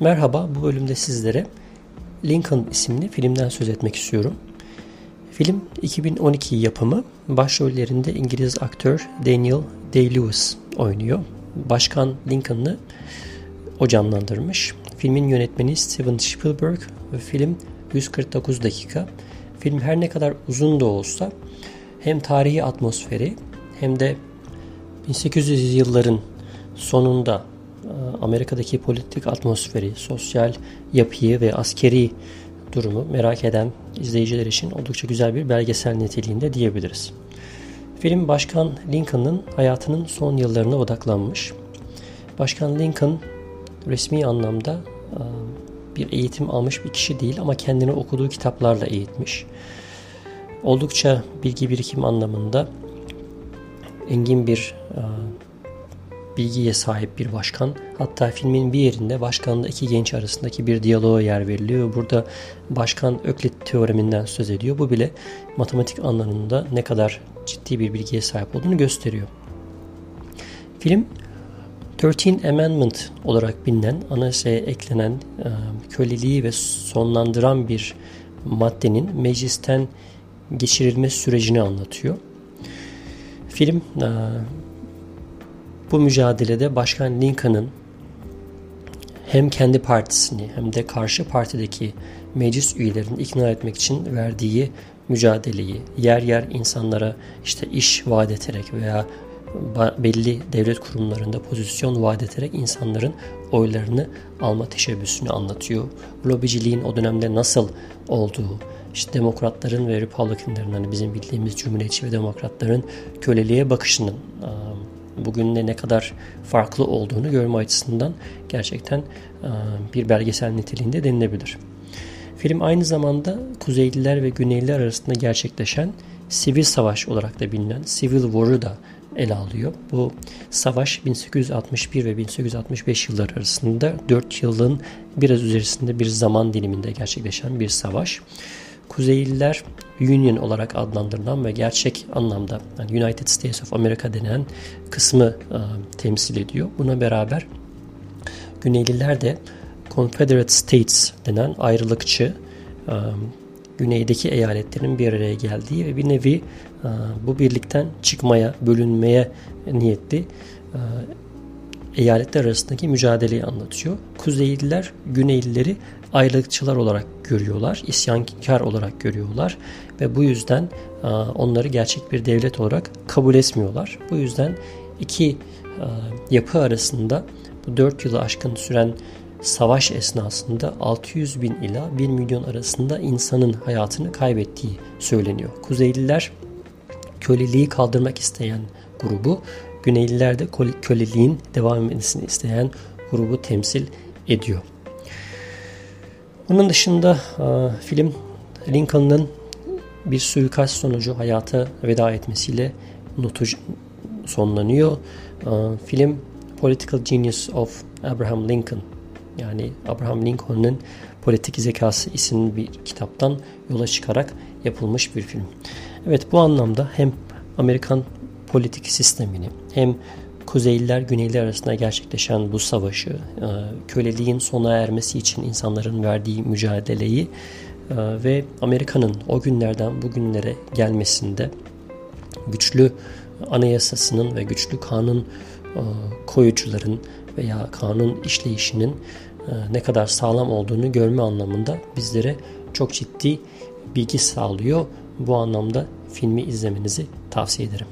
Merhaba, bu bölümde sizlere Lincoln isimli filmden söz etmek istiyorum. Film 2012 yapımı. Başrollerinde İngiliz aktör Daniel Day-Lewis oynuyor. Başkan Lincoln'ı o canlandırmış. Filmin yönetmeni Steven Spielberg ve film 149 dakika. Film her ne kadar uzun da olsa hem tarihi atmosferi hem de 1800 yılların sonunda Amerika'daki politik atmosferi, sosyal yapıyı ve askeri durumu merak eden izleyiciler için oldukça güzel bir belgesel niteliğinde diyebiliriz. Film Başkan Lincoln'ın hayatının son yıllarına odaklanmış. Başkan Lincoln resmi anlamda e, bir eğitim almış bir kişi değil ama kendini okuduğu kitaplarla eğitmiş. Oldukça bilgi birikim anlamında engin bir e, bilgiye sahip bir başkan. Hatta filmin bir yerinde başkanla iki genç arasındaki bir diyaloğa yer veriliyor. Burada başkan Öklit teoreminden söz ediyor. Bu bile matematik anlamında ne kadar ciddi bir bilgiye sahip olduğunu gösteriyor. Film 13 Amendment olarak bilinen anayasaya eklenen e, köleliği ve sonlandıran bir maddenin meclisten geçirilme sürecini anlatıyor. Film e, bu mücadelede Başkan Lincoln'ın hem kendi partisini hem de karşı partideki meclis üyelerini ikna etmek için verdiği mücadeleyi yer yer insanlara işte iş vaat ederek veya belli devlet kurumlarında pozisyon vaat ederek insanların oylarını alma teşebbüsünü anlatıyor. Lobiciliğin o dönemde nasıl olduğu, işte demokratların ve Republicanların hani bizim bildiğimiz cumhuriyetçi ve demokratların köleliğe bakışının bugünle ne kadar farklı olduğunu görme açısından gerçekten bir belgesel niteliğinde denilebilir. Film aynı zamanda Kuzeyliler ve Güneyliler arasında gerçekleşen sivil savaş olarak da bilinen Civil War'ı da ele alıyor. Bu savaş 1861 ve 1865 yılları arasında 4 yılın biraz üzerisinde bir zaman diliminde gerçekleşen bir savaş. Kuzeyliler Union olarak adlandırılan ve gerçek anlamda yani United States of America denen kısmı e, temsil ediyor. Buna beraber Güneyliler de Confederate States denen ayrılıkçı e, güneydeki eyaletlerin bir araya geldiği ve bir nevi e, bu birlikten çıkmaya, bölünmeye niyetli e, eyaletler arasındaki mücadeleyi anlatıyor. Kuzeyliler Güneylileri ayrılıkçılar olarak görüyorlar, isyankar olarak görüyorlar ve bu yüzden onları gerçek bir devlet olarak kabul etmiyorlar. Bu yüzden iki yapı arasında bu dört yılı aşkın süren savaş esnasında 600 bin ila 1 milyon arasında insanın hayatını kaybettiği söyleniyor. Kuzeyliler köleliği kaldırmak isteyen grubu, Güneyliler de köleliğin devam etmesini isteyen grubu temsil ediyor. Bunun dışında e, film Lincoln'ın bir suikast sonucu hayata veda etmesiyle notu sonlanıyor. E, film Political Genius of Abraham Lincoln yani Abraham Lincoln'ın Politik Zekası isimli bir kitaptan yola çıkarak yapılmış bir film. Evet bu anlamda hem Amerikan politik sistemini hem Kuzeyliler Güneyliler arasında gerçekleşen bu savaşı, e, köleliğin sona ermesi için insanların verdiği mücadeleyi e, ve Amerika'nın o günlerden bugünlere gelmesinde güçlü anayasasının ve güçlü kanun e, koyucuların veya kanun işleyişinin ne kadar sağlam olduğunu görme anlamında bizlere çok ciddi bilgi sağlıyor. Bu anlamda filmi izlemenizi tavsiye ederim.